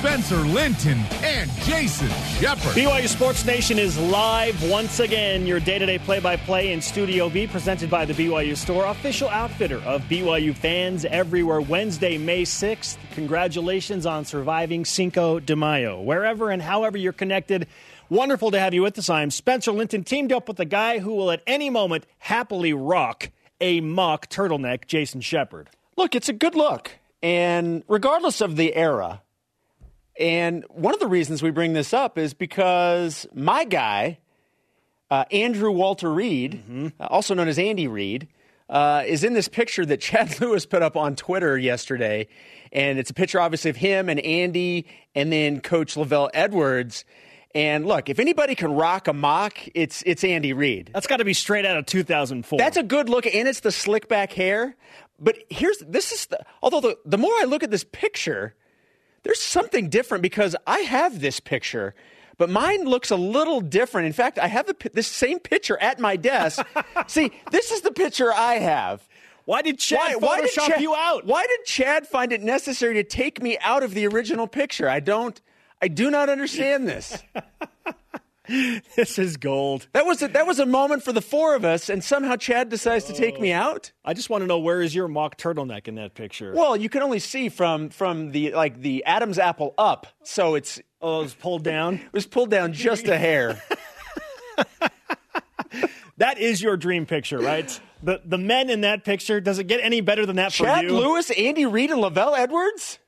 Spencer Linton and Jason Shepherd. BYU Sports Nation is live once again. Your day to day play by play in Studio B, presented by the BYU Store, official outfitter of BYU fans everywhere. Wednesday, May 6th. Congratulations on surviving Cinco de Mayo. Wherever and however you're connected, wonderful to have you with us. I'm Spencer Linton, teamed up with the guy who will at any moment happily rock a mock turtleneck, Jason Shepherd. Look, it's a good look. And regardless of the era, and one of the reasons we bring this up is because my guy, uh, Andrew Walter Reid, mm-hmm. also known as Andy Reid, uh, is in this picture that Chad Lewis put up on Twitter yesterday. And it's a picture, obviously, of him and Andy and then Coach LaVell Edwards. And look, if anybody can rock a mock, it's it's Andy Reid. That's got to be straight out of 2004. That's a good look, and it's the slick back hair. But here's this is the although the, the more I look at this picture, there's something different because I have this picture, but mine looks a little different. In fact, I have the, this same picture at my desk. See, this is the picture I have. Why did Chad why, why did Chad, you out? Why did Chad find it necessary to take me out of the original picture? I don't. I do not understand this. this is gold. That was a, that was a moment for the four of us, and somehow Chad decides to take me oh. out. I just want to know where is your mock turtleneck in that picture? Well, you can only see from from the like the Adam's apple up, so it's oh, it was pulled down. it was pulled down just a hair. that is your dream picture, right? The the men in that picture. Does it get any better than that Chad for you? Chad Lewis, Andy Reid, and LaVell Edwards.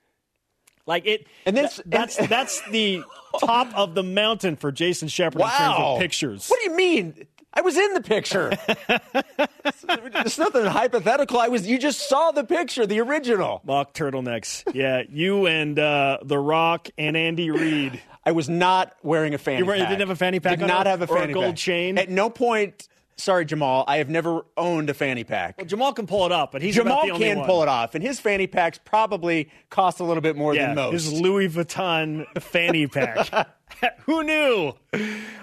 Like it, and this, th- that's and, that's the top of the mountain for Jason Shepherd wow. in terms of pictures. What do you mean? I was in the picture. It's nothing hypothetical. I was. You just saw the picture, the original. Mock turtlenecks. Yeah, you and uh, The Rock and Andy Reid. I was not wearing a fanny you, were, you didn't have a fanny pack. Did not have a fanny or a gold pack. chain. At no point Sorry, Jamal. I have never owned a fanny pack. Well, Jamal can pull it up, but he's Jamal can one. pull it off, and his fanny packs probably cost a little bit more yeah, than most. His Louis Vuitton fanny pack. Who knew?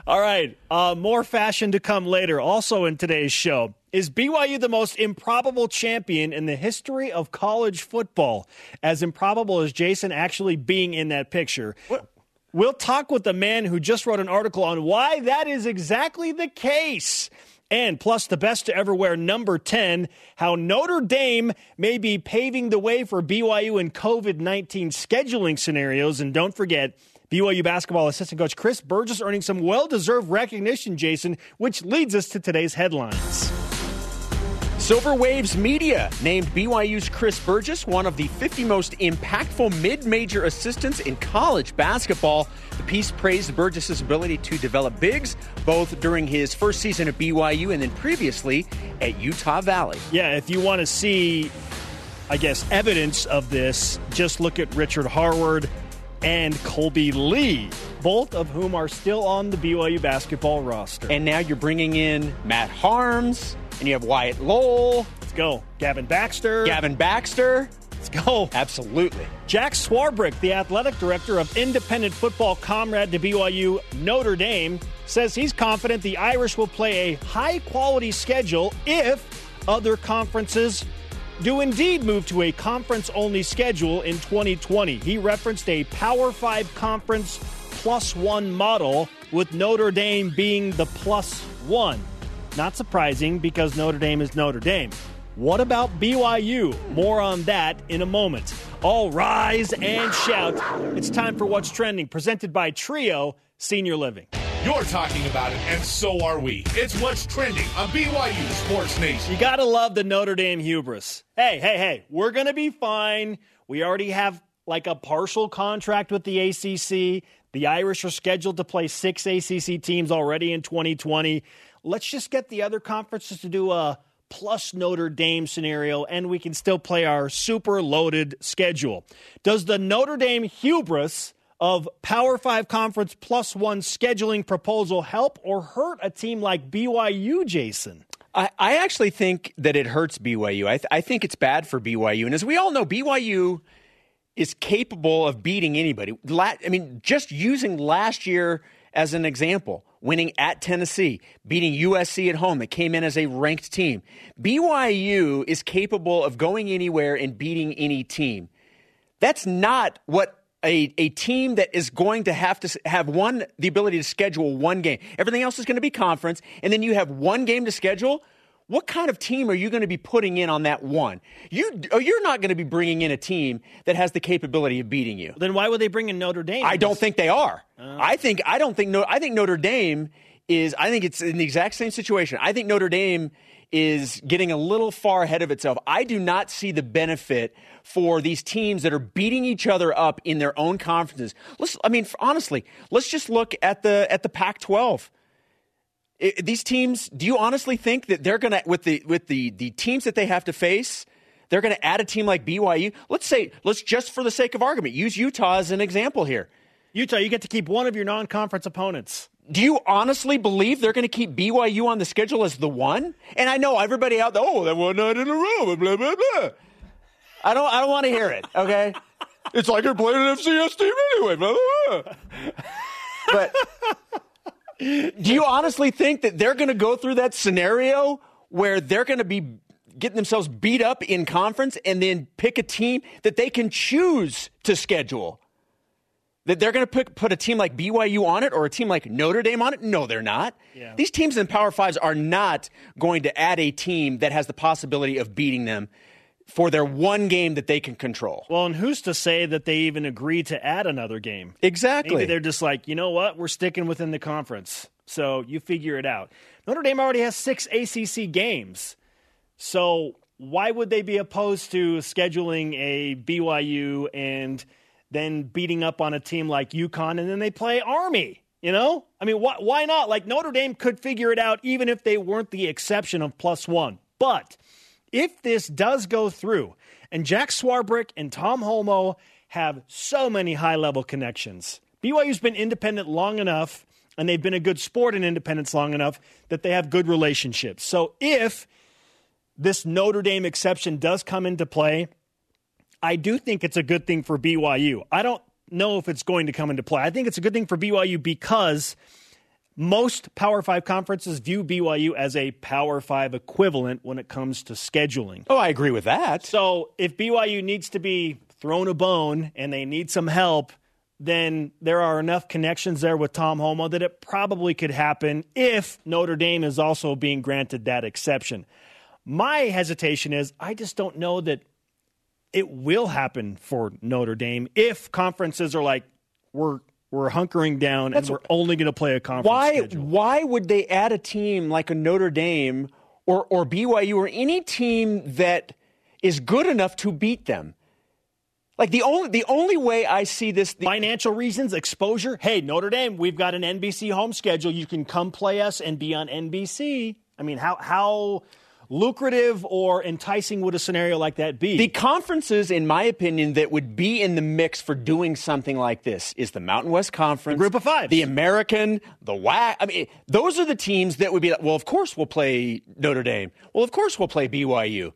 All right, uh, more fashion to come later. Also in today's show, is BYU the most improbable champion in the history of college football? As improbable as Jason actually being in that picture. What? We'll talk with the man who just wrote an article on why that is exactly the case. And plus, the best to ever wear number 10, how Notre Dame may be paving the way for BYU in COVID 19 scheduling scenarios. And don't forget, BYU basketball assistant coach Chris Burgess earning some well deserved recognition, Jason, which leads us to today's headlines. Silver Waves Media named BYU's Chris Burgess one of the 50 most impactful mid major assistants in college basketball. The piece praised Burgess's ability to develop bigs, both during his first season at BYU and then previously at Utah Valley. Yeah, if you want to see, I guess, evidence of this, just look at Richard Harward and Kolby Lee, both of whom are still on the BYU basketball roster. And now you're bringing in Matt Haarms and you have Wyatt Lowell. Let's go. Gavin Baxter. Gavin Baxter. Let's go. Absolutely. Jack Swarbrick, the athletic director of independent football comrade to BYU Notre Dame, says he's confident the Irish will play a high quality schedule if other conferences do indeed move to a conference only schedule in 2020. He referenced a Power 5 conference plus one model, with Notre Dame being the plus one. Not surprising because Notre Dame is Notre Dame. What about BYU? More on that in a moment. All rise and shout. It's time for What's Trending, presented by Trio Senior Living. You're talking about it, and so are we. It's What's Trending on BYU Sports Nation. You got to love the Notre Dame hubris. Hey, hey, hey, we're going to be fine. We already have like a partial contract with the ACC. The Irish are scheduled to play six ACC teams already in 2020. Let's just get the other conferences to do a plus Notre Dame scenario, and we can still play our super loaded schedule. Does the Notre Dame hubris of Power Five Conference plus one scheduling proposal help or hurt a team like BYU, Jason? I, I actually think that it hurts BYU. I, th- I think it's bad for BYU. And as we all know, BYU is capable of beating anybody. La- I mean, just using last year as an example, winning at Tennessee, beating USC at home that came in as a ranked team. BYU is capable of going anywhere and beating any team. That's not what a, a team that is going to have to have one the ability to schedule one game. Everything else is going to be conference, and then you have one game to schedule. What kind of team are you going to be putting in on that one? You oh, you're not going to be bringing in a team that has the capability of beating you. Then why would they bring in Notre Dame? I don't think they are. Uh, I think I don't think no. I think Notre Dame is. I think it's in the exact same situation. I think Notre Dame is getting a little far ahead of itself. I do not see the benefit for these teams that are beating each other up in their own conferences. Let's, I mean, honestly, let's just look at the at the Pac-12. It, these teams, do you honestly think that they're going to with the with the the teams that they have to face, they're going to add a team like BYU? Let's say, let's just for the sake of argument, use Utah as an example here. Utah, you get to keep one of your non-conference opponents do you honestly believe they're going to keep BYU on the schedule as the one? And I know everybody out there, oh, that one night in a row, blah blah blah. I don't, I don't want to hear it. Okay, it's like you're playing an FCS team anyway, blah blah. blah. But do you honestly think that they're going to go through that scenario where they're going to be getting themselves beat up in conference and then pick a team that they can choose to schedule? That they're going to put, put a team like BYU on it or a team like Notre Dame on it? No, they're not. Yeah. These teams in Power Fives are not going to add a team that has the possibility of beating them for their one game that they can control. Well, and who's to say that they even agree to add another game? Exactly. Maybe they're just like, you know what? We're sticking within the conference. So you figure it out. Notre Dame already has six ACC games. So why would they be opposed to scheduling a BYU and – then beating up on a team like UConn, and then they play Army. You know, I mean, why, why not? Like Notre Dame could figure it out even if they weren't the exception of plus one. But if this does go through, and Jack Swarbrick and Tom Holmoe have so many high level connections, BYU's been independent long enough, and they've been a good sport in independence long enough that they have good relationships. So if this Notre Dame exception does come into play, I do think it's a good thing for BYU. I don't know if it's going to come into play. I think it's a good thing for BYU because most Power Five conferences view BYU as a Power Five equivalent when it comes to scheduling. Oh, I agree with that. So if BYU needs to be thrown a bone and they need some help, then there are enough connections there with Tom Holmoe that it probably could happen if Notre Dame is also being granted that exception. My hesitation is I just don't know that it will happen for Notre Dame if conferences are like we're we're hunkering down That's and we're only going to play a conference. Why schedule. why would they add a team like a Notre Dame or or BYU or any team that is good enough to beat them? Like the only the only way I see this the- financial reasons, exposure. Hey, Notre Dame, we've got an NBC home schedule. You can come play us and be on NBC. I mean, how how lucrative or enticing would a scenario like that be? The conferences, in my opinion, that would be in the mix for doing something like this is the Mountain West Conference, the Group of Five, the American, the WAC. I mean, those are the teams that would be like, well, of course we'll play Notre Dame. Well, of course we'll play BYU.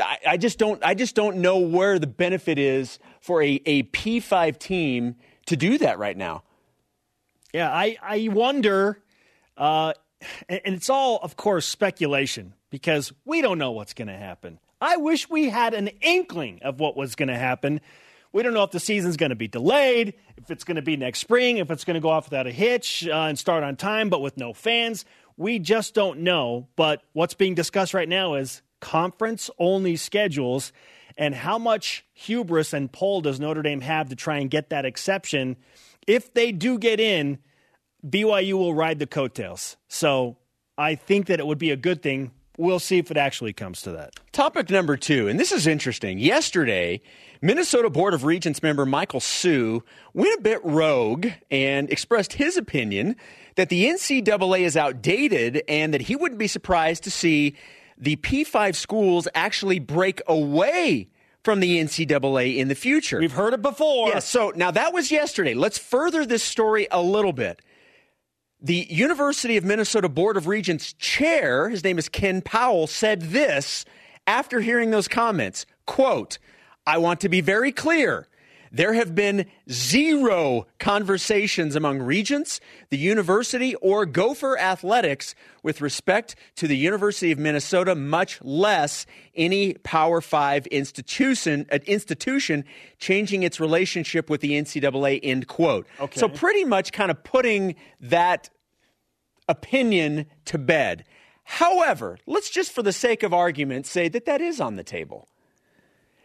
I, I just don't. I just don't know where the benefit is for a, a P5 team to do that right now. Yeah, I I wonder. Uh, and it's all, of course, speculation because we don't know what's going to happen. I wish we had an inkling of what was going to happen. We don't know if the season's going to be delayed, if it's going to be next spring, if it's going to go off without a hitch uh, and start on time, but with no fans. We just don't know. But what's being discussed right now is conference only schedules and how much hubris and pull does Notre Dame have to try and get that exception. If they do get in, BYU will ride the coattails. So I think that it would be a good thing we'll see if it actually comes to that. Topic number two, and this is interesting. Yesterday, Minnesota Board of Regents member Michael Hsu went a bit rogue and expressed his opinion that the NCAA is outdated and that he wouldn't be surprised to see the P5 schools actually break away from the NCAA in the future. We've heard it before. Yeah, so now that was yesterday. Let's further this story a little bit the University of Minnesota Board of Regents chair, his name is Ken Powell, said this after hearing those comments. Quote, I want to be very clear. There have been zero conversations among regents, the university, or Gopher athletics with respect to the University of Minnesota, much less any Power Five institution, uh, institution changing its relationship with the NCAA, end quote. Okay. So, pretty much kind of putting that opinion to bed. However, let's just for the sake of argument say that that is on the table.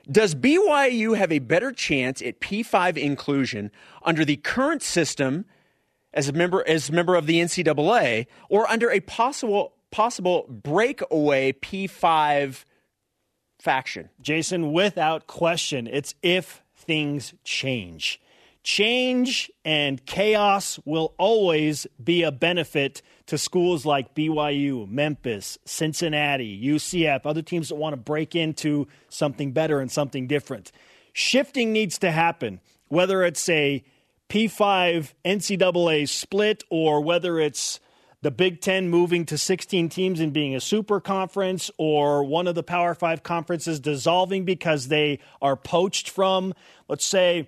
Does BYU have a better chance at P5 inclusion under the current system as a member as a member of the NCAA or under a possible possible breakaway P5 faction? Jason, without question, it's if things change. Change and chaos will always be a benefit to schools like BYU, Memphis, Cincinnati, UCF, other teams that want to break into something better and something different. Shifting needs to happen, whether it's a P5 NCAA split or whether it's the Big Ten moving to 16 teams and being a super conference, or one of the Power Five conferences dissolving because they are poached from, let's say,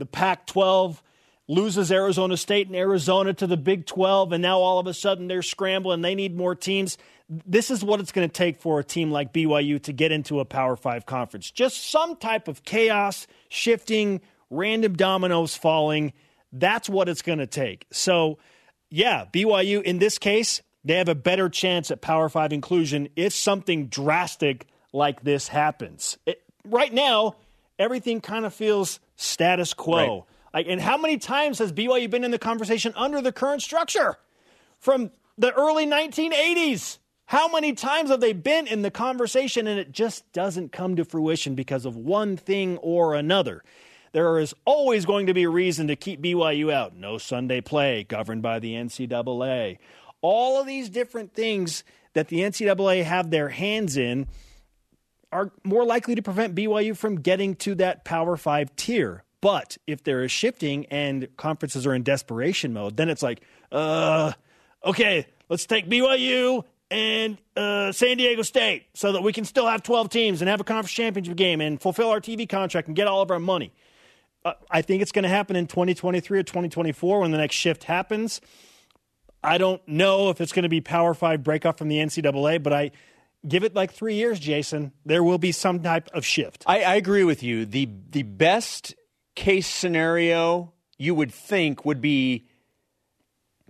the Pac 12 loses Arizona State and Arizona to the Big 12, and now all of a sudden they're scrambling. They need more teams. This is what it's going to take for a team like BYU to get into a Power Five conference. Just some type of chaos, shifting, random dominoes falling. That's what it's going to take. So, yeah, BYU in this case, they have a better chance at Power Five inclusion if something drastic like this happens. It, right now, everything kind of feels status quo. Right. Like, and how many times has BYU been in the conversation under the current structure from the early 1980s? How many times have they been in the conversation and it just doesn't come to fruition because of one thing or another? There is always going to be a reason to keep BYU out. No Sunday play, governed by the NCAA. All of these different things that the NCAA have their hands in are more likely to prevent BYU from getting to that Power Five tier. But if there is shifting and conferences are in desperation mode, then it's like, uh, okay, let's take BYU and uh, San Diego State so that we can still have 12 teams and have a conference championship game and fulfill our TV contract and get all of our money. Uh, I think it's going to happen in 2023 or 2024 when the next shift happens. I don't know if it's going to be Power Five breakoff from the NCAA, but I give it like three years, Jason. There will be some type of shift. I, I agree with you. The the best case scenario you would think would be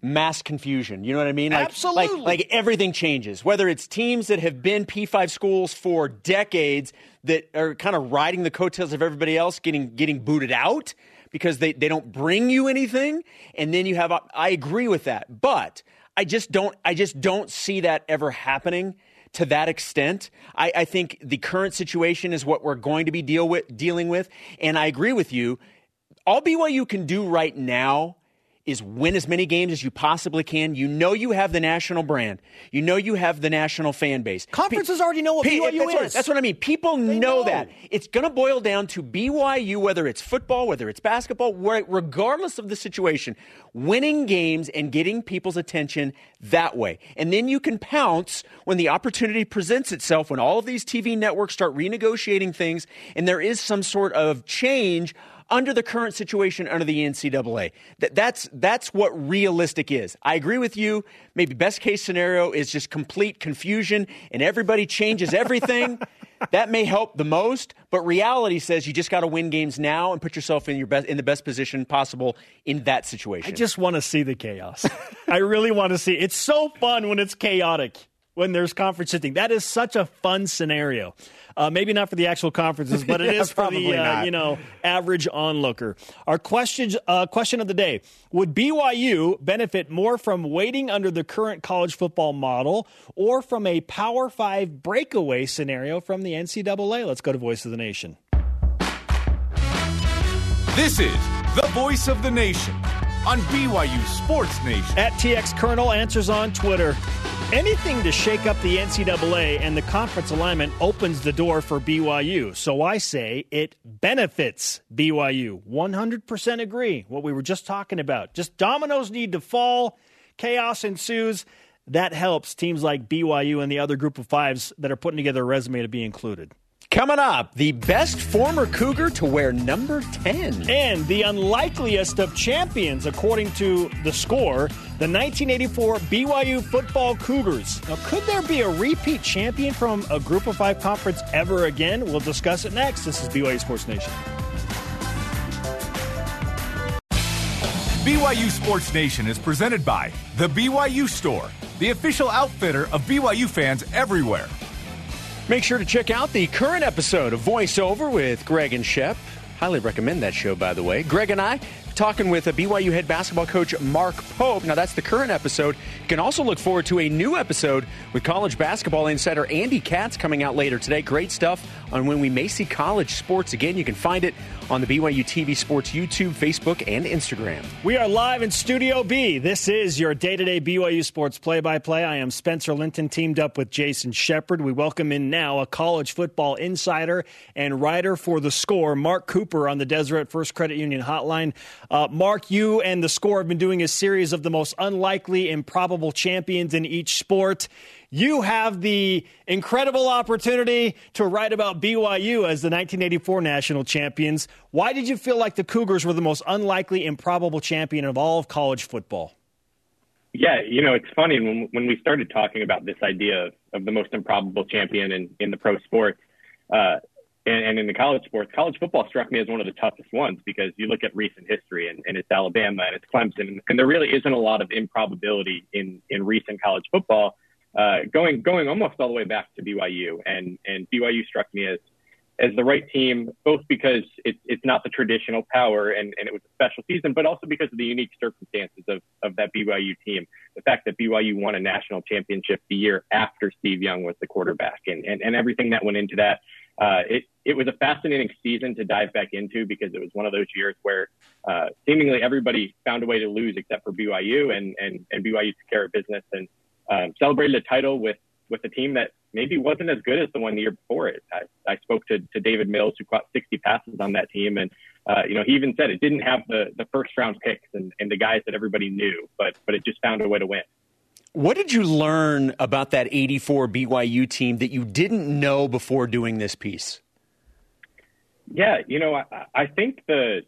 mass confusion. You know what I mean? Like, Absolutely. Like, like everything changes. Whether it's teams that have been P5 schools for decades that are kind of riding the coattails of everybody else getting getting booted out because they, they don't bring you anything. And then you have I agree with that. But I just don't I just don't see that ever happening to that extent. I, I think the current situation is what we're going to be deal with, dealing with. And I agree with you. All BYU can do right now is win as many games as you possibly can. You know you have the national brand. You know you have the national fan base. Conferences already know what Pe- BYU that's What, is. that's what I mean. People know, know. that. It's going to boil down to BYU, whether it's football, whether it's basketball, where, regardless of the situation, winning games and getting people's attention that way. And then you can pounce when the opportunity presents itself, when all of these TV networks start renegotiating things and there is some sort of change under the current situation under the NCAA. That, that's that's what realistic is. I agree with you. Maybe best case scenario is just complete confusion and everybody changes everything. that may help the most, but reality says you just got to win games now and put yourself in your best in the best position possible in that situation. I just want to see the chaos. I really want to see. It's so fun when it's chaotic. When there's conference shifting, that is such a fun scenario. Uh, maybe not for the actual conferences, but it Yeah, is for the probably uh, you know average onlooker. Our question uh, question of the day: Would BYU benefit more from waiting under the current college football model, or from a Power Five breakaway scenario from the NCAA? Let's go to Voice of the Nation. This is the voice of the nation on BYU Sports Nation. At TX Colonel answers on Twitter. Anything to shake up the NCAA and the conference alignment opens the door for BYU. So I say it benefits BYU. 100% agree. What we were just talking about. Just dominoes need to fall, chaos ensues. That helps teams like BYU and the other group of fives that are putting together a resume to be included. Coming up, the best former Cougar to wear number 10. And the unlikeliest of champions, according to the score, the 1984 BYU football Cougars. Now, could there be a repeat champion from a Group of Five conference ever again? We'll discuss it next. This is BYU Sports Nation. BYU Sports Nation is presented by The BYU Store, the official outfitter of BYU fans everywhere. Make sure to check out the current episode of VoiceOver with Greg and Shep. Highly recommend that show, by the way. Greg and I talking with a BYU head basketball coach Mark Pope. Now, that's the current episode. You can also look forward to a new episode with college basketball insider Andy Katz coming out later today. Great stuff on when we may see college sports again. You can find it on the BYU TV Sports YouTube, Facebook, and Instagram. We are live in Studio B. This is your day to day BYU Sports play by play. I am Spencer Linton, teamed up with Jason Shepherd. We welcome in now a college football insider and writer for the score, Mark Cooper, on the Deseret First Credit Union hotline. Uh, Mark, you and the score have been doing a series of the most unlikely, improbable champions in each sport you have the incredible opportunity to write about BYU as the 1984 national champions. Why did you feel like the Cougars were the most unlikely, improbable champion of all of college football? Yeah, you know, it's funny when, when we started talking about this idea of, of the most improbable champion in, in the pro sports, uh, and, and, in the college sports, college football struck me as one of the toughest ones because you look at recent history and, and it's Alabama and it's Clemson, and, and there really isn't a lot of improbability in, in recent college football. Uh, going going almost all the way back to BYU, and and BYU struck me as as the right team, both because it's it's not the traditional power and, and it was a special season, but also because of the unique circumstances of, of that BYU team. The fact that BYU won a national championship the year after Steve Young was the quarterback and, and, and everything that went into that. Uh, it, it was a fascinating season to dive back into because it was one of those years where uh, seemingly everybody found a way to lose except for BYU and, and, and BYU took care of business. And um, celebrated a title with with a team that maybe wasn't as good as the one the year before it. I, I spoke to, to David Mills, who caught 60 passes on that team, and uh, you know he even said it didn't have the the first round picks and, and the guys that everybody knew, but but it just found a way to win. What did you learn about that 84 BYU team that you didn't know before doing this piece? Yeah, you know, I, I think the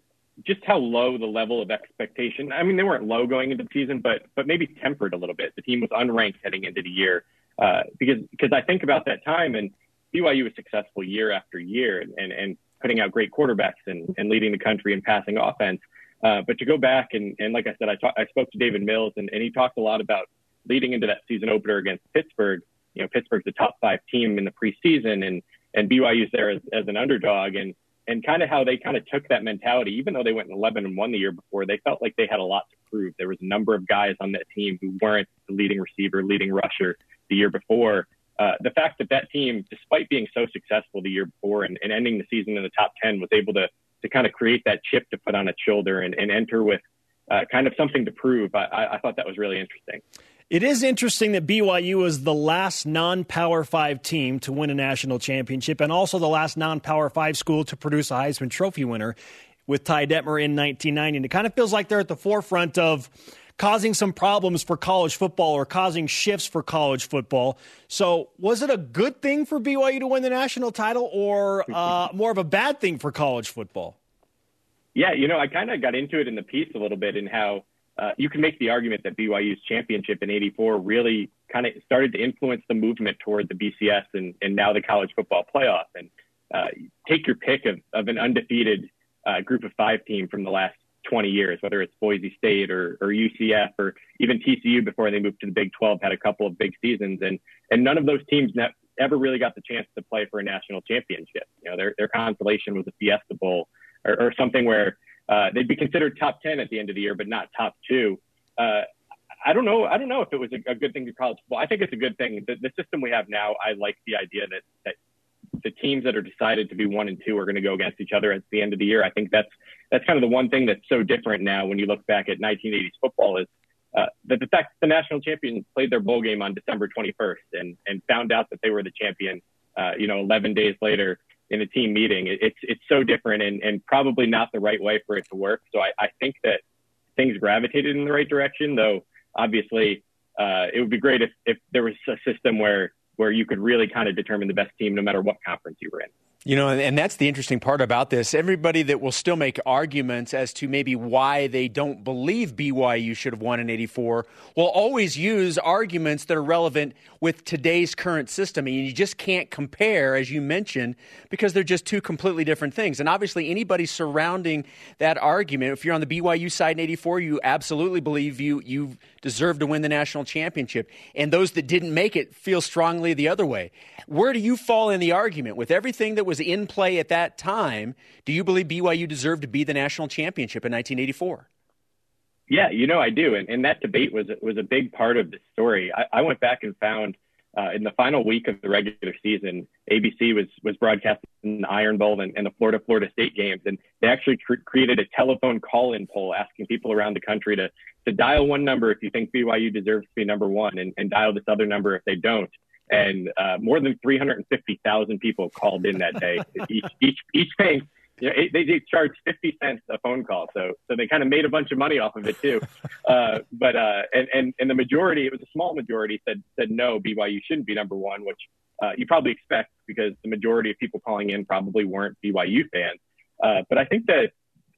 just how low the level of expectation. I mean, they weren't low going into the season, but but maybe tempered a little bit. The team was unranked heading into the year uh, because because I think about that time and BYU was successful year after year and and, and putting out great quarterbacks and, and leading the country in passing offense. Uh, but to go back and, and like I said, I, talk, I spoke to David Mills and, and he talked a lot about leading into that season opener against Pittsburgh. You know, Pittsburgh's a top five team in the preseason and and BYU's there as, as an underdog and and kind of how they kind of took that mentality, even though they went 11 and one the year before, they felt like they had a lot to prove. There was a number of guys on that team who weren't the leading receiver, leading rusher the year before. Uh, the fact that that team, despite being so successful the year before and, and ending the season in the top 10, was able to to kind of create that chip to put on its shoulder and, and enter with uh, kind of something to prove. I, I thought that was really interesting. It is interesting that BYU was the last non Power Five team to win a national championship and also the last non Power Five school to produce a Heisman Trophy winner with Ty Detmer in 1990. And it kind of feels like they're at the forefront of causing some problems for college football or causing shifts for college football. So, was it a good thing for BYU to win the national title or uh, more of a bad thing for college football? Yeah, you know, I kind of got into it in the piece a little bit in how uh, you can make the argument that BYU's championship in 84 really kind of started to influence the movement toward the BCS and, and now the college football playoff. And uh, take your pick of, of an undefeated uh, group of five team from the last 20 years, whether it's Boise State or, or UCF or even TCU before they moved to the Big 12 had a couple of big seasons. And, and none of those teams ne- ever really got the chance to play for a national championship. You know, their, their consolation was a Fiesta Bowl or, or something where uh, they'd be considered top 10 at the end of the year, but not top two. Uh, I don't know. I don't know if it was a, a good thing for college football. I think it's a good thing. The, the system we have now, I like the idea that, that the teams that are decided to be one and two are going to go against each other at the end of the year. I think that's that's kind of the one thing that's so different now when you look back at 1980s football is uh, that the fact the national champions played their bowl game on December 21st and and found out that they were the champion, uh, you know, 11 days later in a team meeting. It, it's it's so different and, and probably not the right way for it to work. So I, I think that things gravitated in the right direction, though obviously uh, it would be great if, if there was a system where where you could really kind of determine the best team no matter what conference you were in. You know, and that's the interesting part about this. Everybody that will still make arguments as to maybe why they don't believe BYU should have won in 84 will always use arguments that are relevant with today's current system. And you just can't compare, as you mentioned, because they're just two completely different things. And obviously, anybody surrounding that argument, if you're on the BYU side in 84, you absolutely believe you, you deserve to win the national championship. And those that didn't make it feel strongly the other way. Where do you fall in the argument? With everything that was in play at that time, do you believe BYU deserved to be the national championship in 1984? Yeah, you know I do, and, and that debate was was a big part of the story. I, I went back and found uh, in the final week of the regular season, ABC was was broadcasting the Iron Bowl and, and the Florida Florida State games, and they actually cr- created a telephone call-in poll asking people around the country to to dial one number if you think BYU deserves to be number one, and, and dial this other number if they don't and uh, more than 350,000 people called in that day. each each each paying, you know, they, they charged 50 cents a phone call, so so they kind of made a bunch of money off of it too. Uh, but uh, and and and the majority, it was a small majority, said said no, BYU shouldn't be number one, which uh, you probably expect because the majority of people calling in probably weren't BYU fans. Uh, but I think that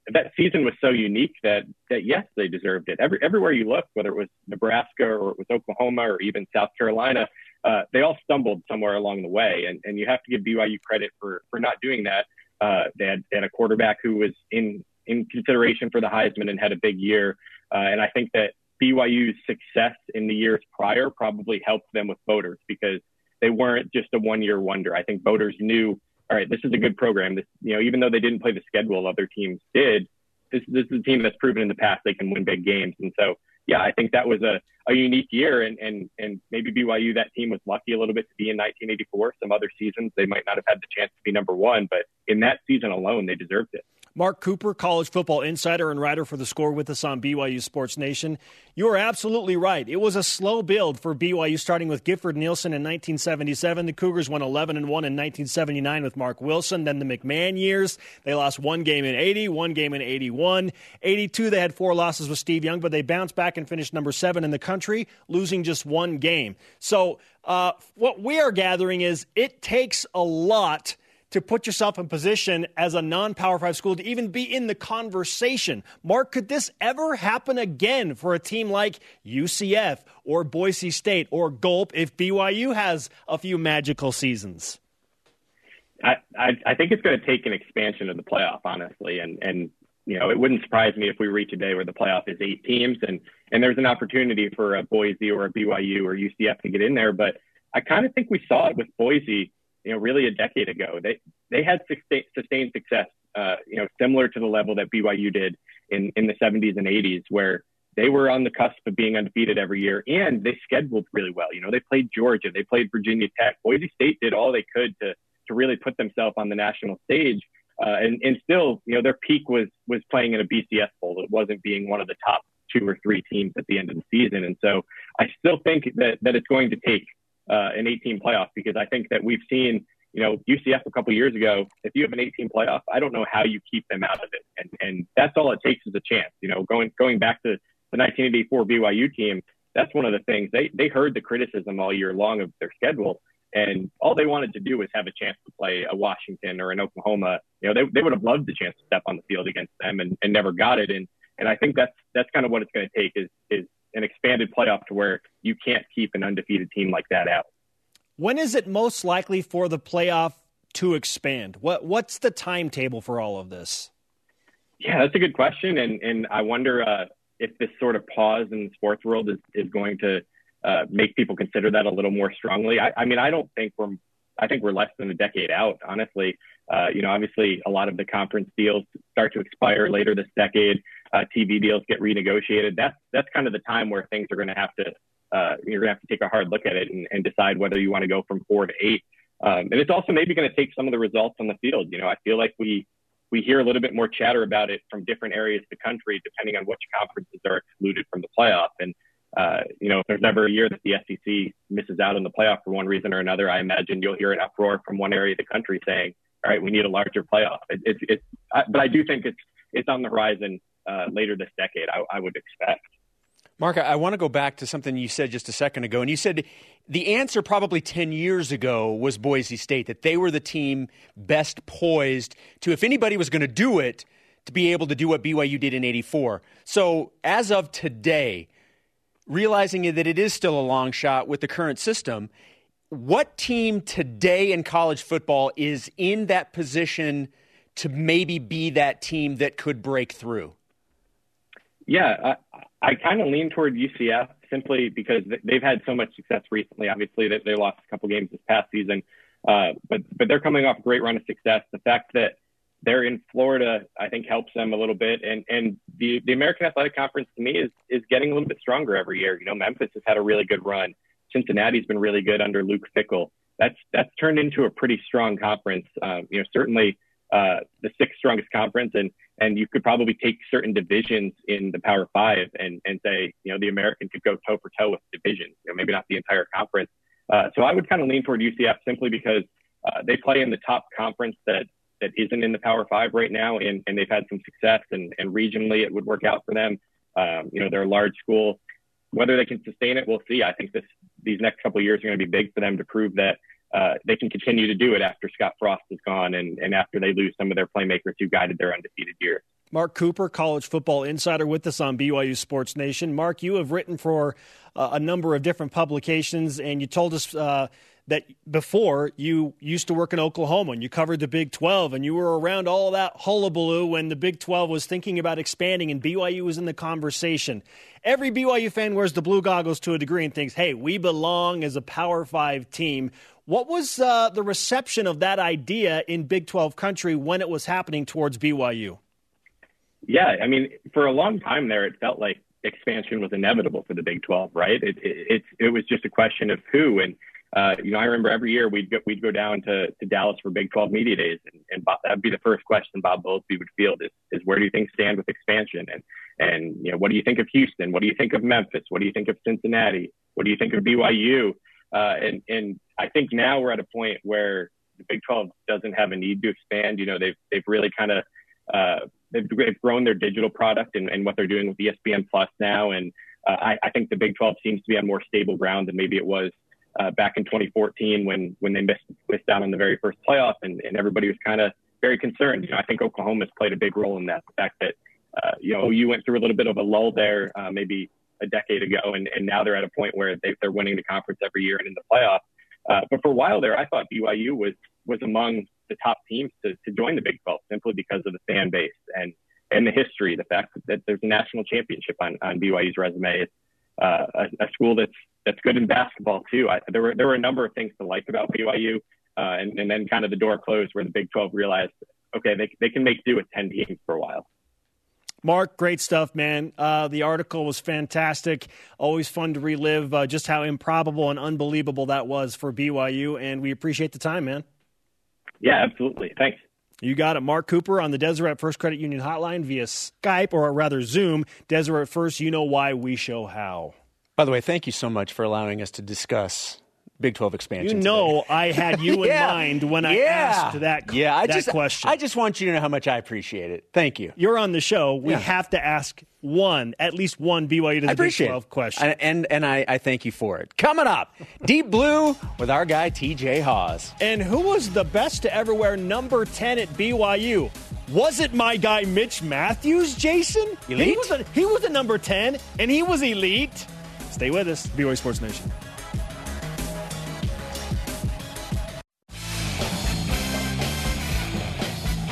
that season was so unique that that yes, they deserved it. Every everywhere you look, whether it was Nebraska or it was Oklahoma or even South Carolina, uh, they all stumbled somewhere along the way, and and you have to give BYU credit for for not doing that. Uh, they, had, they had a quarterback who was in in consideration for the Heisman and had a big year, uh, and I think that BYU's success in the years prior probably helped them with voters because they weren't just a one year wonder. I think voters knew, all right, this is a good program. This, you know, even though they didn't play the schedule other teams did, this, this is a team that's proven in the past they can win big games. And so yeah, I think that was a, a unique year, and, and and maybe BYU that team was lucky a little bit to be in 1984. Some other seasons they might not have had the chance to be number one, but in that season alone, they deserved it. Mark Cooper, college football insider and writer for the score with us on BYU Sports Nation. You are absolutely right. It was a slow build for BYU, starting with Gifford Nielsen in 1977. The Cougars won 11 and 1 in 1979 with Marc Wilson. Then the McMahon years, they lost one game in 80, one game in 81. 82, they had four losses with Steve Young, but they bounced back and finished number seven in the country, losing just one game. So, uh, what we are gathering is it takes a lot to put yourself in position as a non Power Five school to even be in the conversation. Mark, could this ever happen again for a team like UCF or Boise State or Gulp if BYU has a few magical seasons? I, I, I think it's going to take an expansion of the playoff, honestly, and and you know it wouldn't surprise me if we reach a day where the playoff is eight teams and and there's an opportunity for a Boise or a BYU or UCF to get in there, but I kind of think we saw it with Boise you know, really a decade ago. They they had sustained success, uh, you know, similar to the level that BYU did in in the 70s and 80s, where they were on the cusp of being undefeated every year, and they scheduled really well. You know, they played Georgia, they played Virginia Tech. Boise State did all they could to to really put themselves on the national stage. Uh, and, and still, you know, their peak was was playing in a BCS bowl. It wasn't being one of the top two or three teams at the end of the season. And so, I still think that that it's going to take uh, an 18 playoff because I think that we've seen, you know, UCF a couple years ago. If you have an 18 playoff, I don't know how you keep them out of it, and and that's all it takes is a chance. You know, going going back to the 1984 BYU team, that's one of the things they they heard the criticism all year long of their schedule. And all they wanted to do was have a chance to play a Washington or an Oklahoma. You know, they, they would have loved the chance to step on the field against them and, and never got it. And and I think that's that's kind of what it's going to take is is an expanded playoff to where you can't keep an undefeated team like that out. When is it most likely for the playoff to expand? What what's the timetable for all of this? Yeah, that's a good question, and and I wonder uh, if this sort of pause in the sports world is is going to uh, make people consider that a little more strongly. I, I mean, I don't think we're I think we're less than a decade out, honestly. Uh, you know, obviously, a lot of the conference deals start to expire later this decade. Uh, TV deals get renegotiated. That's that's kind of the time where things are going to have to uh, you're going to have to take a hard look at it and, and decide whether you want to go from four to eight. Um, and it's also maybe going to take some of the results on the field. You know, I feel like we we hear a little bit more chatter about it from different areas of the country, depending on which conferences are excluded from the playoff. And uh, you know, if there's ever a year that the SEC misses out on the playoff for one reason or another, I imagine you'll hear an uproar from one area of the country saying, "All right, we need a larger playoff." It, it, it's, I, but I do think it's it's on the horizon uh, later this decade. I, I would expect. Mark, I want to go back to something you said just a second ago. And you said the answer probably 10 years ago was Boise State, that they were the team best poised to, if anybody was going to do it, to be able to do what BYU did in 84. So as of today, realizing that it is still a long shot with the current system, what team today in college football is in that position to maybe be that team that could break through? Yeah, I, I kind of lean toward UCF simply because they've had so much success recently. Obviously, they, they lost a couple games this past season, uh, but but they're coming off a great run of success. The fact that they're in Florida, I think, helps them a little bit. And and the the American Athletic Conference to me is is getting a little bit stronger every year. You know, Memphis has had a really good run. Cincinnati's been really good under Luke Fickell. That's that's turned into a pretty strong conference. Um, you know, certainly uh, the sixth strongest conference, and and you could probably take certain divisions in the Power Five and and say, you know, the American could go toe for toe with divisions. You know, maybe not the entire conference. Uh, so I would kind of lean toward UCF simply because uh, they play in the top conference that that isn't in the Power Five right now, and and they've had some success, and and regionally it would work out for them. Um, you know, they're a large school. Whether they can sustain it, we'll see. I think this these next couple years are going to be big for them to prove that uh, they can continue to do it after Scott Frost is gone and, and after they lose some of their playmakers who guided their undefeated year. Mark Cooper, college football insider, with us on BYU Sports Nation. Mark, you have written for uh, a number of different publications, and you told us uh, that before you used to work in Oklahoma and you covered the Big 12 and you were around all that hullabaloo when the Big 12 was thinking about expanding and BYU was in the conversation. Every BYU fan wears the blue goggles to a degree and thinks, hey, we belong as a Power Five team. What was uh, the reception of that idea in Big 12 country when it was happening towards BYU? Yeah, I mean, for a long time there, it felt like expansion was inevitable for the Big 12, right? It, it, it, was just a question of who. And uh, you know, I remember every year we'd go, we'd go down to, to Dallas for Big 12 media days, and, and Bob, that'd be the first question Bob Bowlesby would field is, is where do you think stand with expansion, and and you know what do you think of Houston, what do you think of Memphis, what do you think of Cincinnati, what do you think of BYU, uh, and and I think now we're at a point where the Big 12 doesn't have a need to expand. You know, they've they've really kind of uh, they've, they've grown their digital product and, and what they're doing with ESPN Plus now, and uh, I, I think the Big 12 seems to be on more stable ground than maybe it was uh, back in 2014 when when they missed missed out on the very first playoff, and, and everybody was kind of very concerned. You know, I think Oklahoma's played a big role in that. The fact that uh, you know you went through a little bit of a lull there, maybe a decade ago, and, and now they're at a point where they, they're winning the conference every year and in the playoffs. Uh, but for a while there, I thought BYU was was among the top teams to, to join the Big 12 simply because of the fan base and and the history, the fact that there's a national championship on, on BYU's resume. It's uh, a, a school that's that's good in basketball too. I, there were there were a number of things to like about BYU, uh, and, and then kind of the door closed where the Big 12 realized, okay, they they can make do with 10 teams for a while. Mark, great stuff, man. Uh, the article was fantastic. Always fun to relive uh, just how improbable and unbelievable that was for BYU, and we appreciate the time, man. Yeah, absolutely. Thanks. You got it. Mark Cooper on the Deseret First Credit Union hotline via Skype, or rather Zoom. Deseret First, you know why, we show how. By the way, thank you so much for allowing us to discuss Big 12 expansion. You know, today. I had you yeah. in mind when I yeah. asked that, yeah, I that just, question. I just want you to know how much I appreciate it. Thank you. You're on the show. We yeah. have to ask one, at least one BYU to the Big 12 it. question. And, and, and I, I thank you for it. Coming up, Deep Blue with our guy TJ Hawes. And who was the best to ever wear number 10 at BYU? Was it my guy Mitch Matthews, Jason? Elite? He was a, he was a number 10, and he was elite. Stay with us, BYU Sports Nation.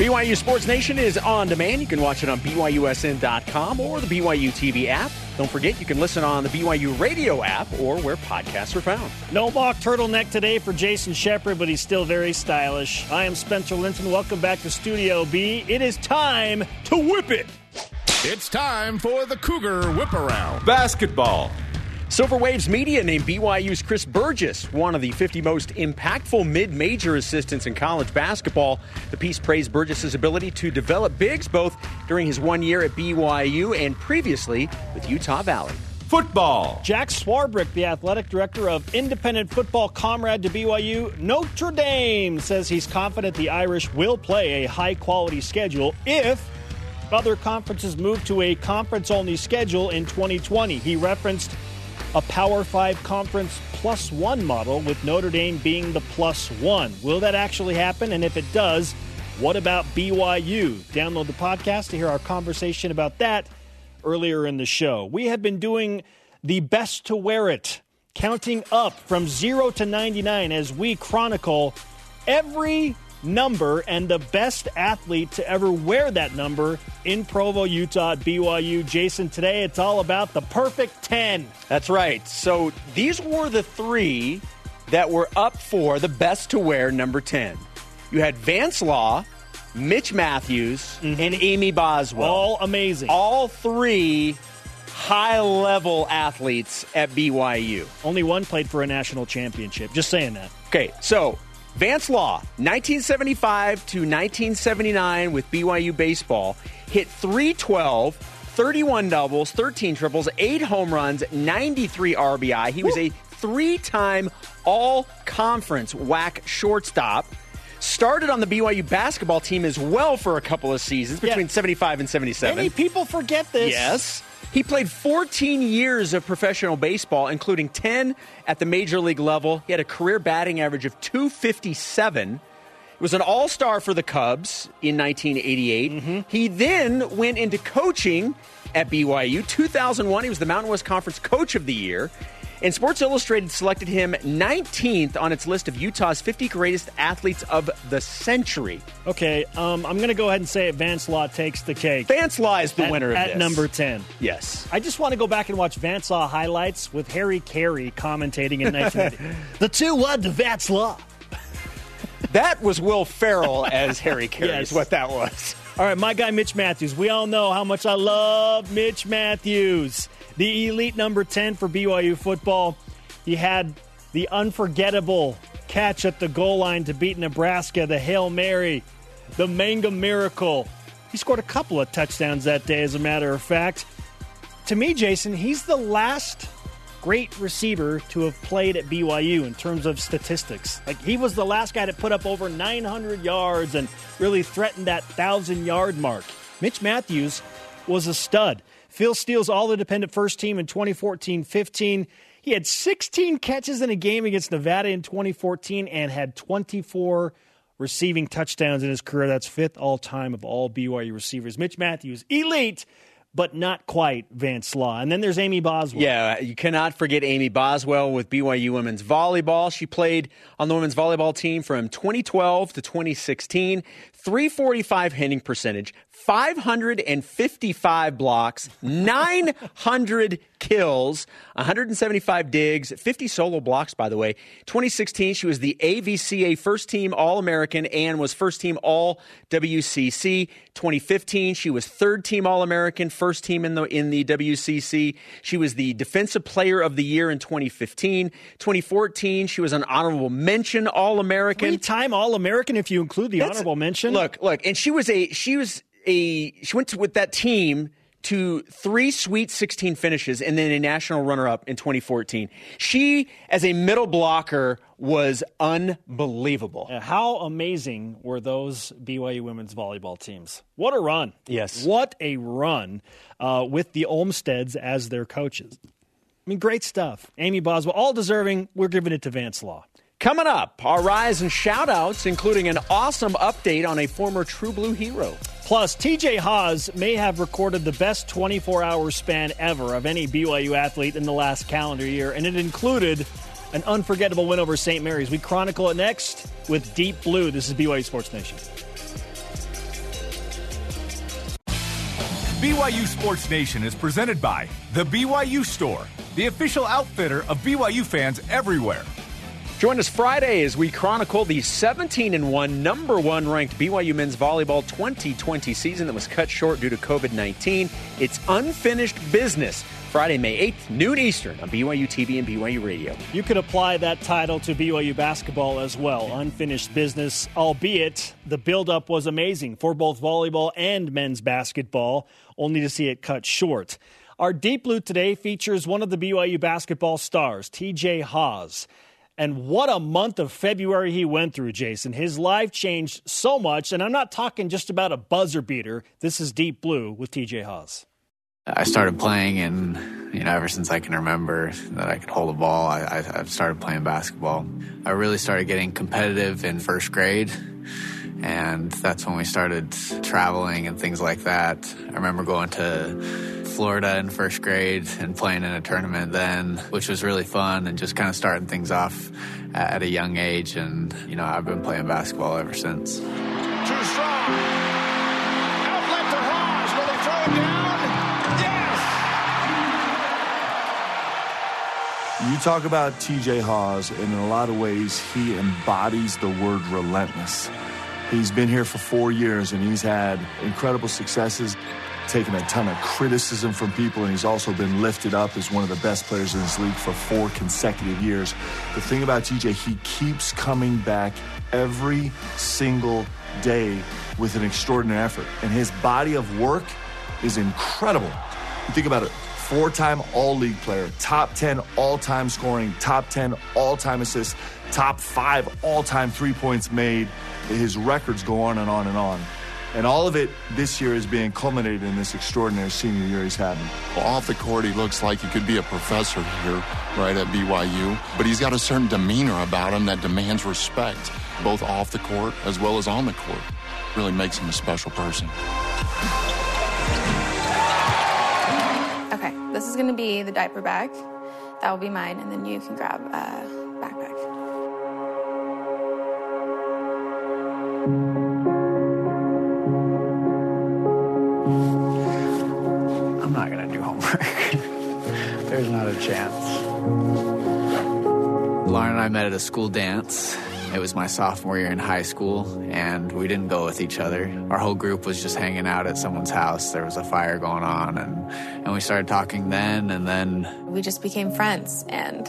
BYU Sports Nation is on demand. You can watch it on BYUSN.com or the BYU TV app. Don't forget, you can listen on the BYU radio app or where podcasts are found. No mock turtleneck today for Jason Shepherd, but he's still very stylish. I am Spencer Linton. Welcome back to Studio B. It is time to whip it. It's time for the Cougar Whip Around. Basketball. Silver Waves Media named BYU's Chris Burgess one of the 50 most impactful mid major assistants in college basketball. The piece praised Burgess's ability to develop bigs both during his one year at BYU and previously with Utah Valley. Football. Jack Swarbrick, the athletic director of independent football comrade to BYU, Notre Dame, says he's confident the Irish will play a high quality schedule if other conferences move to a conference only schedule in 2020. He referenced a Power 5 conference plus one model with Notre Dame being the plus one. Will that actually happen? And if it does, what about BYU? Download the podcast to hear our conversation about that earlier in the show. We have been doing the best to wear it, counting up from 0 to 99 as we chronicle every number and the best athlete to ever wear that number in Provo, Utah at BYU. Jason, today it's all about the perfect 10. That's right. So these were the three that were up for the best to wear number 10. You had Vance Law, Mitch Mathews, mm-hmm. and Amy Boswell. All amazing. All three high level athletes at BYU. Only one played for a national championship. Just saying that. Okay, so Vance Law, 1975 to 1979 with BYU baseball, hit 312, 31 doubles, 13 triples, 8 home runs, 93 RBI. He was a three time all conference WAC shortstop. Started on the BYU basketball team as well for a couple of seasons between Yeah. 75 and 77. Many people forget this. Yes. He played 14 years of professional baseball, including 10 at the major league level. He had a career batting average of 257. He was an all star for the Cubs in 1988. Mm-hmm. He then went into coaching at BYU. 2001, he was the Mountain West Conference Coach of the Year. And Sports Illustrated selected him 19th on its list of Utah's 50 greatest athletes of the century. Okay, um, I'm going to go ahead and say it. Vance Law takes the cake. Vance Law is the at, winner of at this. number 10. Yes. I just want to go back and watch Vance Law highlights with Harry Caray commentating in 1980. the 2 1 to Vance Law. That was Will Ferrell as Harry Caray, Yes. is what that was. All right, my guy Mitch Mathews. We all know how much I love Mitch Mathews, the elite number 10 for BYU football. He had the unforgettable catch at the goal line to beat Nebraska, the Hail Mary, the Manga Miracle. He scored a couple of touchdowns that day, as a matter of fact. To me, Jason, he's the last great receiver to have played at BYU in terms of statistics. Like he was the last guy to put up over 900 yards and really threatened that 1,000 yard mark. Mitch Mathews was a stud. Phil Steele's all independent first team in 2014 15. He had 16 catches in a game against Nevada in 2014 and had 24 receiving touchdowns in his career. That's fifth all time of all BYU receivers. Mitch Mathews, elite, but not quite Vance Law. And then there's Amy Boswell. Yeah, you cannot forget Amy Boswell with BYU women's volleyball. She played on the women's volleyball team from 2012 to 2016. 345 hitting percentage, 555 blocks, 900 kills, 175 digs, 50 solo blocks, by the way. 2016, she was the AVCA first team All American and was first team All WCC. 2015, she was third team All American, first team in the, in the WCC. She was the Defensive Player of the Year in 2015. 2014, she was an honorable mention All American. Three time All American if you include the That's- honorable mention. Look, look, and she was a she was a she went to, with that team to three Sweet 16 finishes and then a national runner-up in 2014. She, as a middle blocker, was unbelievable. How amazing were those BYU women's volleyball teams? What a run. Yes. What a run uh, with the Olmsteads as their coaches. I mean, great stuff. Amy Boswell, all deserving. We're giving it to Vance Law. Coming up, our rise and shout-outs, including an awesome update on a former True Blue hero. Plus, TJ Haws may have recorded the best 24 hour span ever of any BYU athlete in the last calendar year, and it included an unforgettable win over St. Mary's. We chronicle it next with Deep Blue. This is BYU Sports Nation. BYU Sports Nation is presented by The BYU Store, the official outfitter of BYU fans everywhere. Join us Friday as we chronicle the 17 and 1 number 1 ranked BYU men's volleyball 2020 season that was cut short due to COVID-19. It's unfinished business. Friday, May 8th, noon Eastern on BYU TV and BYU Radio. You could apply that title to BYU basketball as well. Unfinished business, albeit the buildup was amazing for both volleyball and men's basketball, only to see it cut short. Our Deep Blue today features one of the BYU basketball stars, TJ Haws. And what a month of February he went through, Jason. His life changed so much, and I'm not talking just about a buzzer beater. This is Deep Blue with TJ Haws. I started playing, and you know, ever since I can remember that I could hold a ball, I, I've started playing basketball. I really started getting competitive in first grade, and that's when we started traveling and things like that. I remember going to Florida in first grade and playing in a tournament then, which was really fun and just kind of starting things off at a young age. And, you know, I've been playing basketball ever since. Too strong. Outlet to Haws. Will he throw it down? Yes! You talk about TJ Haws, and in a lot of ways, he embodies the word relentless. He's been here for four years and he's had incredible successes taken a ton of criticism from people, and he's also been lifted up as one of the best players in this league for four consecutive years. The thing about TJ, he keeps coming back every single day with an extraordinary effort, and his body of work is incredible. You think about it four time All League player, top 10 all time scoring, top 10 all time assists, top five all time three points made. His records go on and on and on. And all of it this year is being culminated in this extraordinary senior year he's having. Well, off the court, he looks like he could be a professor here, right at BYU. But he's got a certain demeanor about him that demands respect, both off the court as well as on the court. Really makes him a special person. Okay, this is going to be the diaper bag. That will be mine, and then you can grab a chance. Lauren and I met at a school dance. It was my sophomore year in high school, and we didn't go with each other. Our whole group was just hanging out at someone's house. There was a fire going on, and, and we started talking then, and then. We just became friends, and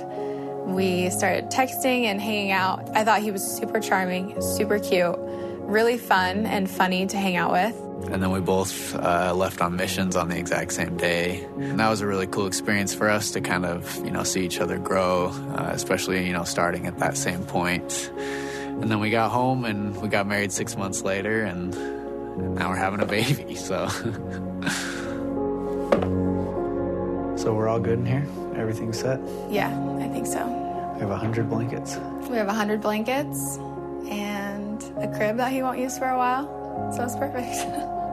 we started texting and hanging out. I thought he was super charming, super cute, really fun and funny to hang out with. And then we both uh, left on missions on the exact same day. And that was a really cool experience for us to kind of, you know, see each other grow, uh, especially, you know, starting at that same point. And then we got home and we got married six months later, and, and now we're having a baby. So. so we're all good in here? Everything's set? Yeah, I think so. We have 100 blankets. We have 100 blankets and a crib that he won't use for a while. So it's perfect.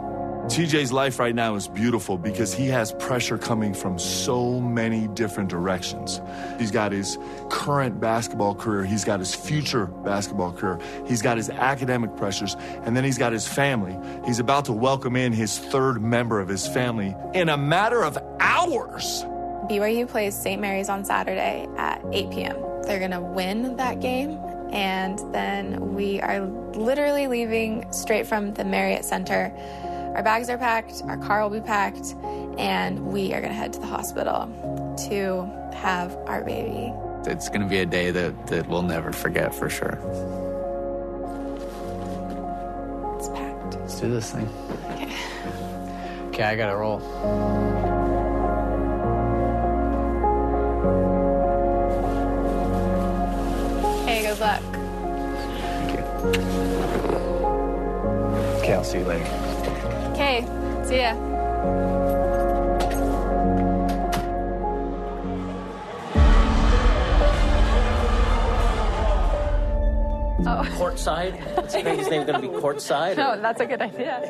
TJ's life right now is beautiful because he has pressure coming from so many different directions. He's got his current basketball career, he's got his future basketball career, he's got his academic pressures, and then he's got his family. He's about to welcome in his third member of his family in a matter of hours. BYU plays St. Mary's on Saturday at 8 p.m. They're going to win that game, and then we are literally leaving straight from the Marriott Center. Our bags are packed, our car will be packed, and we are going to head to the hospital to have our baby. It's going to be a day that, that we'll never forget for sure. It's packed. Let's do this thing. Okay. Okay, I got to roll. Okay, I'll see you later. Okay, see ya. Oh, Courtside? Is his name going to be courtside? or- that's a good idea.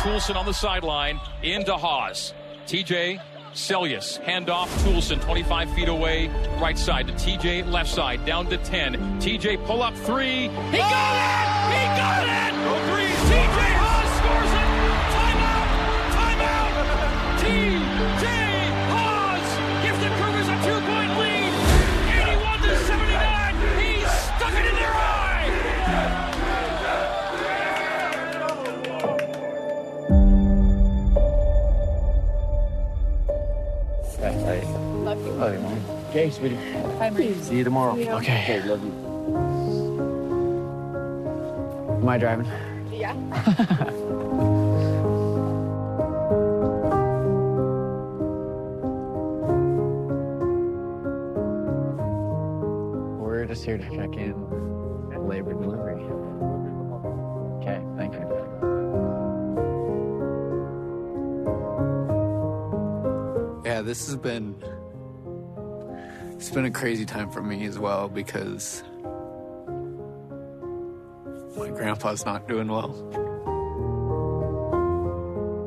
Toolson on the sideline into Haws. TJ Seljaas, handoff. Toolson 25 feet away, right side to TJ, left side, down to 10. TJ pull up three. He got it! sweetie. Bye, Marie. See you tomorrow. Okay. okay. Love you. Am I driving? Yeah. We're just here to check in at labor delivery. Okay, thank you. Yeah, this has been been a crazy time for me as well because my grandpa's not doing well.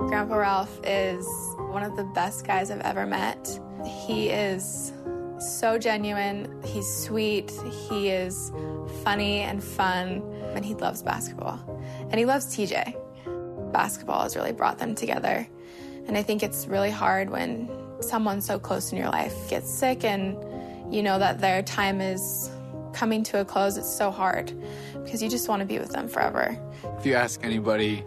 Grandpa Ralph is one of the best guys I've ever met. He is so genuine, he's sweet, he is funny and fun, and he loves basketball. And he loves TJ. Basketball has really brought them together. And I think it's really hard when someone so close in your life gets sick and you know that their time is coming to a close. It's so hard because you just want to be with them forever. If you ask anybody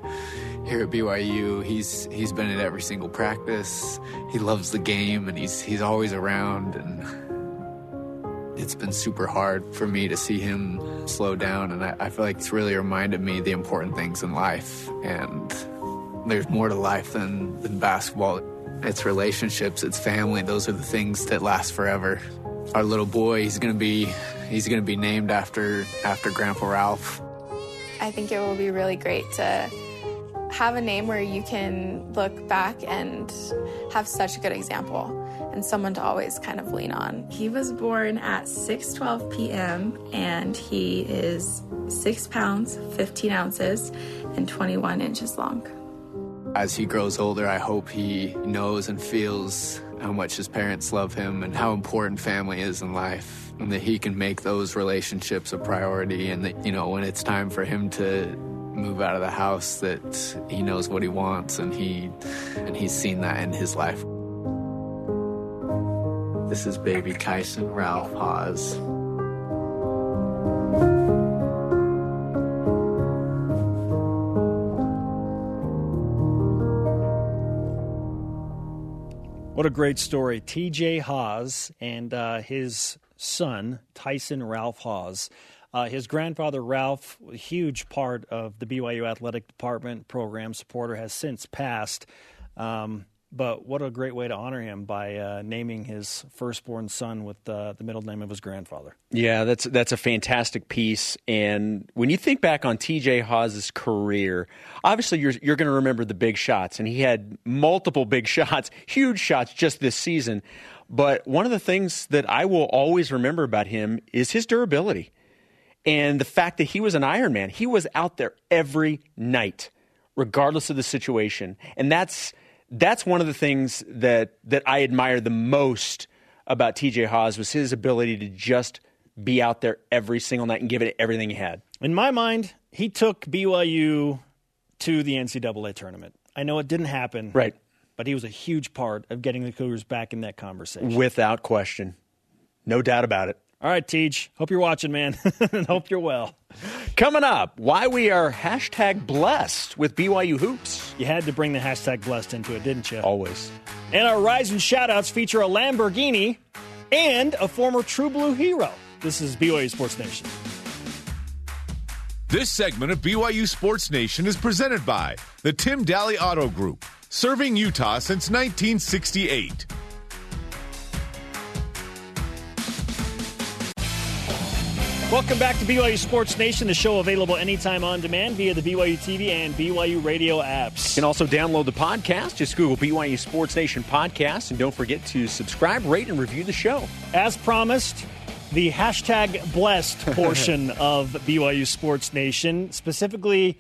here at BYU, he's he's been at every single practice. He loves the game and he's he's always around and it's been super hard for me to see him slow down and I, I feel like it's really reminded me the important things in life and there's more to life than, than basketball. It's relationships, it's family, those are the things that last forever. Our little boy, he's gonna be he's gonna be named after after Grandpa Ralph. I think it will be really great to have a name where you can look back and have such a good example and someone to always kind of lean on. He was born at 6:12 p.m. and he is 6 pounds 15 ounces and 21 inches long. As he grows older, I hope he knows and feels how much his parents love him and how important family is in life and that he can make those relationships a priority and that you know when it's time for him to move out of the house that he knows what he wants and he and he's seen that in his life. This is baby Kyson Ralph Haws. What a great story. TJ Haws and uh, his son, Tyson Ralph Haws. Uh, his grandfather, Ralph, a huge part of the BYU athletic department program supporter, has since passed. Um, but what a great way to honor him by uh, naming his firstborn son with uh, the middle name of his grandfather. Yeah, that's that's a fantastic piece. And when you think back on T.J. Haws's career, obviously you're you're going to remember the big shots, and he had multiple big shots, huge shots just this season. But one of the things that I will always remember about him is his durability and the fact that he was an Ironman. He was out there every night, regardless of the situation, and that's that's one of the things that that I admire the most about TJ Haws was his ability to just be out there every single night and give it everything he had. In my mind, he took BYU to the NCAA tournament. I know it didn't happen. Right. But he was a huge part of getting the Cougars back in that conversation. Without question. No doubt about it. All right, Teach. Hope you're watching, man. and hope you're well. Coming up, why we are hashtag blessed with BYU Hoops. You had to bring the hashtag blessed into it, didn't you? Always. And our Rising Shoutouts feature a Lamborghini and a former True Blue hero. This is BYU Sports Nation. This segment of BYU Sports Nation is presented by the Tim Dahle Auto Group, serving Utah since 1968. Welcome back to BYU Sports Nation, the show available anytime on demand via the BYU TV and BYU radio apps. You can also download the podcast. Just Google BYU Sports Nation podcast and don't forget to subscribe, rate, and review the show. As promised, the hashtag blessed portion of BYU Sports Nation, specifically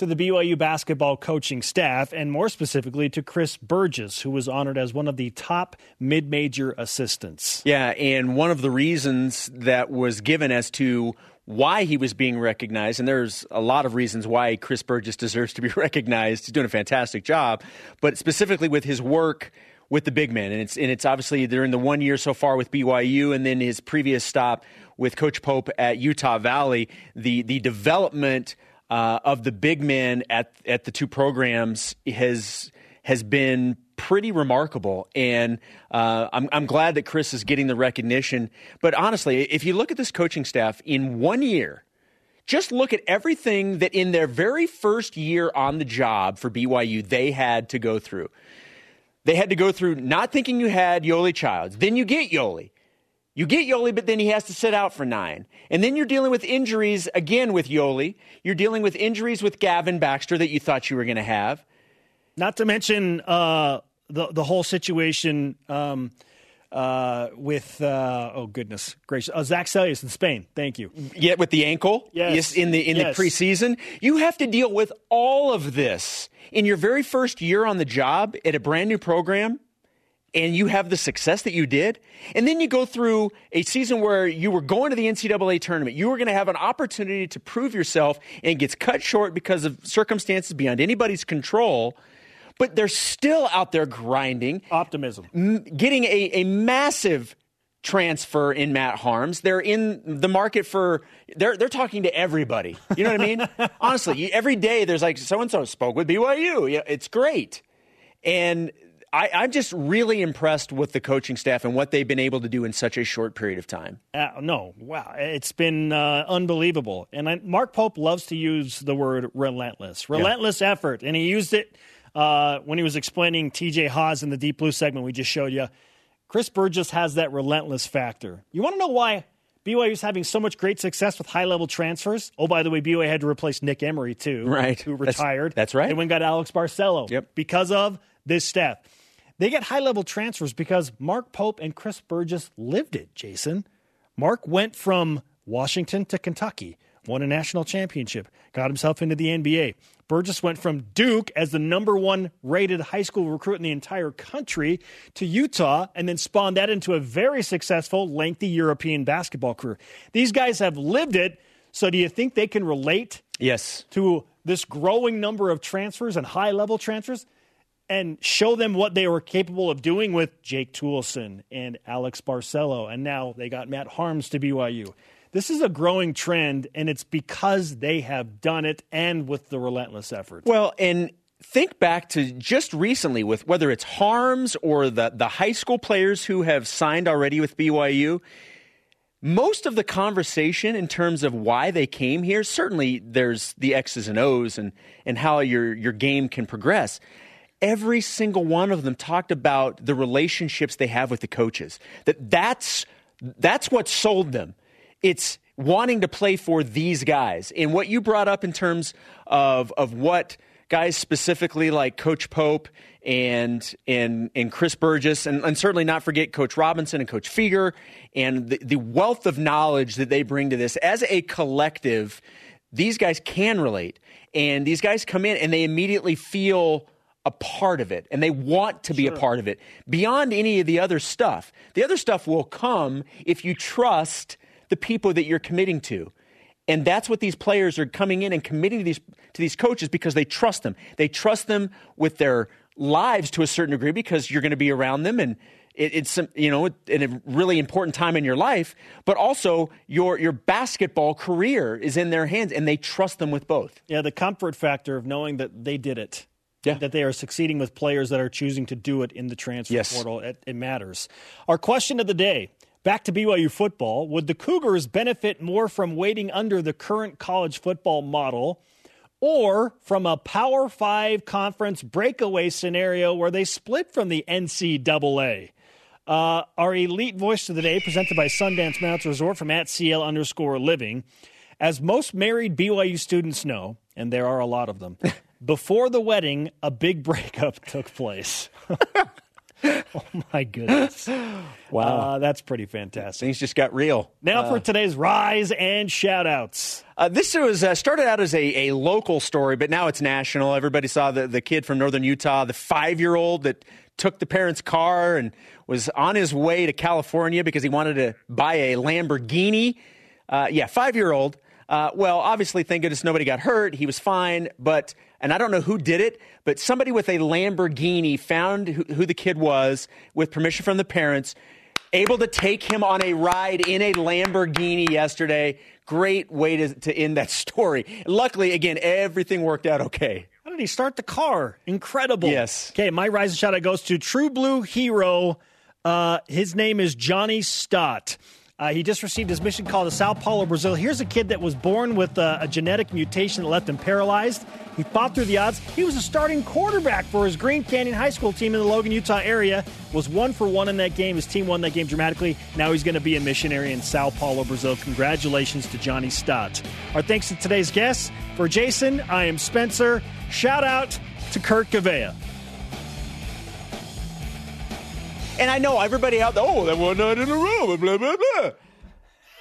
to the BYU basketball coaching staff, and more specifically to Chris Burgess, who was honored as one of the top mid major assistants. Yeah, and one of the reasons that was given as to why he was being recognized, and there's a lot of reasons why Chris Burgess deserves to be recognized. He's doing a fantastic job, but specifically with his work with the big men, and it's and it's obviously they're the one year so far with BYU, and then his previous stop with Coach Pope at Utah Valley, the the development uh, of the big men at at the two programs has has been pretty remarkable, and uh, I'm I'm glad that Chris is getting the recognition. But honestly, if you look at this coaching staff in one year, just look at everything that in their very first year on the job for BYU they had to go through. They had to go through not thinking you had Yoeli Childs, then you get Yoeli. You get Yoeli, but then he has to sit out for nine. And then you're dealing with injuries again with Yoeli. You're dealing with injuries with Gavin Baxter that you thought you were going to have. Not to mention uh, the the whole situation um, uh, with uh, oh goodness gracious uh, Zac Seljaas in Spain. Thank you. Yet with the ankle, Yes. in the in Yes. the preseason, you have to deal with all of this in your very first year on the job at a brand new program. And you have the success that you did. And then you go through a season where you were going to the NCAA tournament. You were going to have an opportunity to prove yourself and it gets cut short because of circumstances beyond anybody's control. But they're still out there grinding. Optimism. m- getting a, a massive transfer in Matt Haarms. They're in the market for they're they're talking to everybody. You know what I mean? Honestly, you, every day there's like so and so spoke with BYU. Yeah, it's great, and. I, I'm just really impressed with the coaching staff and what they've been able to do in such a short period of time. Uh, no, wow, it's been uh, unbelievable. And I, Mark Pope loves to use the word relentless, relentless effort, and he used it uh, when he was explaining T.J. Haws in the Deep Blue segment we just showed you. Chris Burgess has that relentless factor. You want to know why BYU is having so much great success with high level transfers? Oh, by the way, BYU had to replace Nick Emery too, Right. Who retired. that's right. And and got Alex Barcelo. Yep. Because of this staff. They get high level transfers because Mark Pope and Chris Burgess lived it, Jason. Mark went from Washington to Kentucky, won a national championship, got himself into the NBA. Burgess went from Duke as the number one rated high school recruit in the entire country to Utah and then spawned that into a very successful, lengthy European basketball career. These guys have lived it. So do you think they can relate Yes. to this growing number of transfers and high level transfers and show them what they were capable of doing with Jake Toolson and Alex Barcelo. And now they got Matt Haarms to BYU. This is a growing trend, and it's because they have done it and with the relentless effort. Well, and think back to just recently with whether it's Haarms or the, the high school players who have signed already with BYU. Most of the conversation in terms of why they came here, certainly there's the X's and O's and, and how your, your game can progress. Every single one of them talked about the relationships they have with the coaches. That that's that's what sold them. It's wanting to play for these guys. And what you brought up in terms of of what guys specifically like Coach Pope and and and Chris Burgess, and, and certainly not forget Coach Robinson and Coach Fueger, and the, the wealth of knowledge that they bring to this as a collective. These guys can relate, and these guys come in and they immediately feel a part of it and they want to be a part of it beyond any of the other stuff. The other stuff will come if you trust the people that you're committing to. And that's what these players are coming in and committing to these to these coaches because they trust them. They trust them with their lives to a certain degree because you're going to be around them and it, it's you know in a really important time in your life, but also your your basketball career is in their hands and they trust them with both. Yeah, the comfort factor of knowing that they did it. Yeah. That they are succeeding with players that are choosing to do it in the transfer Yes. portal. It, it matters. Our question of the day back to BYU football. Would the Cougars benefit more from waiting under the current college football model or from a Power Five conference breakaway scenario where they split from the NCAA? Uh, our elite voice of the day, presented by Sundance Mounts Resort from at CL underscore living. As most married BYU students know, and there are a lot of them, before the wedding, a big breakup took place. oh my goodness! Wow. Uh, that's pretty fantastic. Things just got real. Now for today's rise and shout outs. Uh, this was uh, started out as a, a local story, but now it's national. Everybody saw the, the kid from northern Utah, the five year old that took the parents' car and was on his way to California because he wanted to buy a Lamborghini. Uh, yeah, five year old. Uh, well, obviously, thank goodness nobody got hurt. He was fine, but, and I don't know who did it, but somebody with a Lamborghini found who, who the kid was with permission from the parents, able to take him on a ride in a Lamborghini yesterday. Great way to, to end that story. Luckily, again, everything worked out okay. How did he start the car? Incredible. Yes. Okay, my rise and shout out goes to True Blue Hero. Uh, his name is Johnny Stott. Uh, he just received his mission call to Sao Paulo, Brazil. Here's a kid that was born with a, a genetic mutation that left him paralyzed. He fought through the odds. He was a starting quarterback for his Green Canyon High School team in the Logan, Utah area. Was one for one in that game. His team won that game dramatically. Now he's going to be a missionary in Sao Paulo, Brazil. Congratulations to Johnny Stott. Our thanks to today's guests. For Jason, I am Spencer. Shout out to Kurt Gavea. And I know everybody out there, oh, that one night in a row, blah, blah, blah.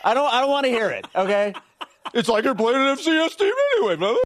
I don't, I don't want to hear it, okay? it's like you're playing an FCS team anyway, brother.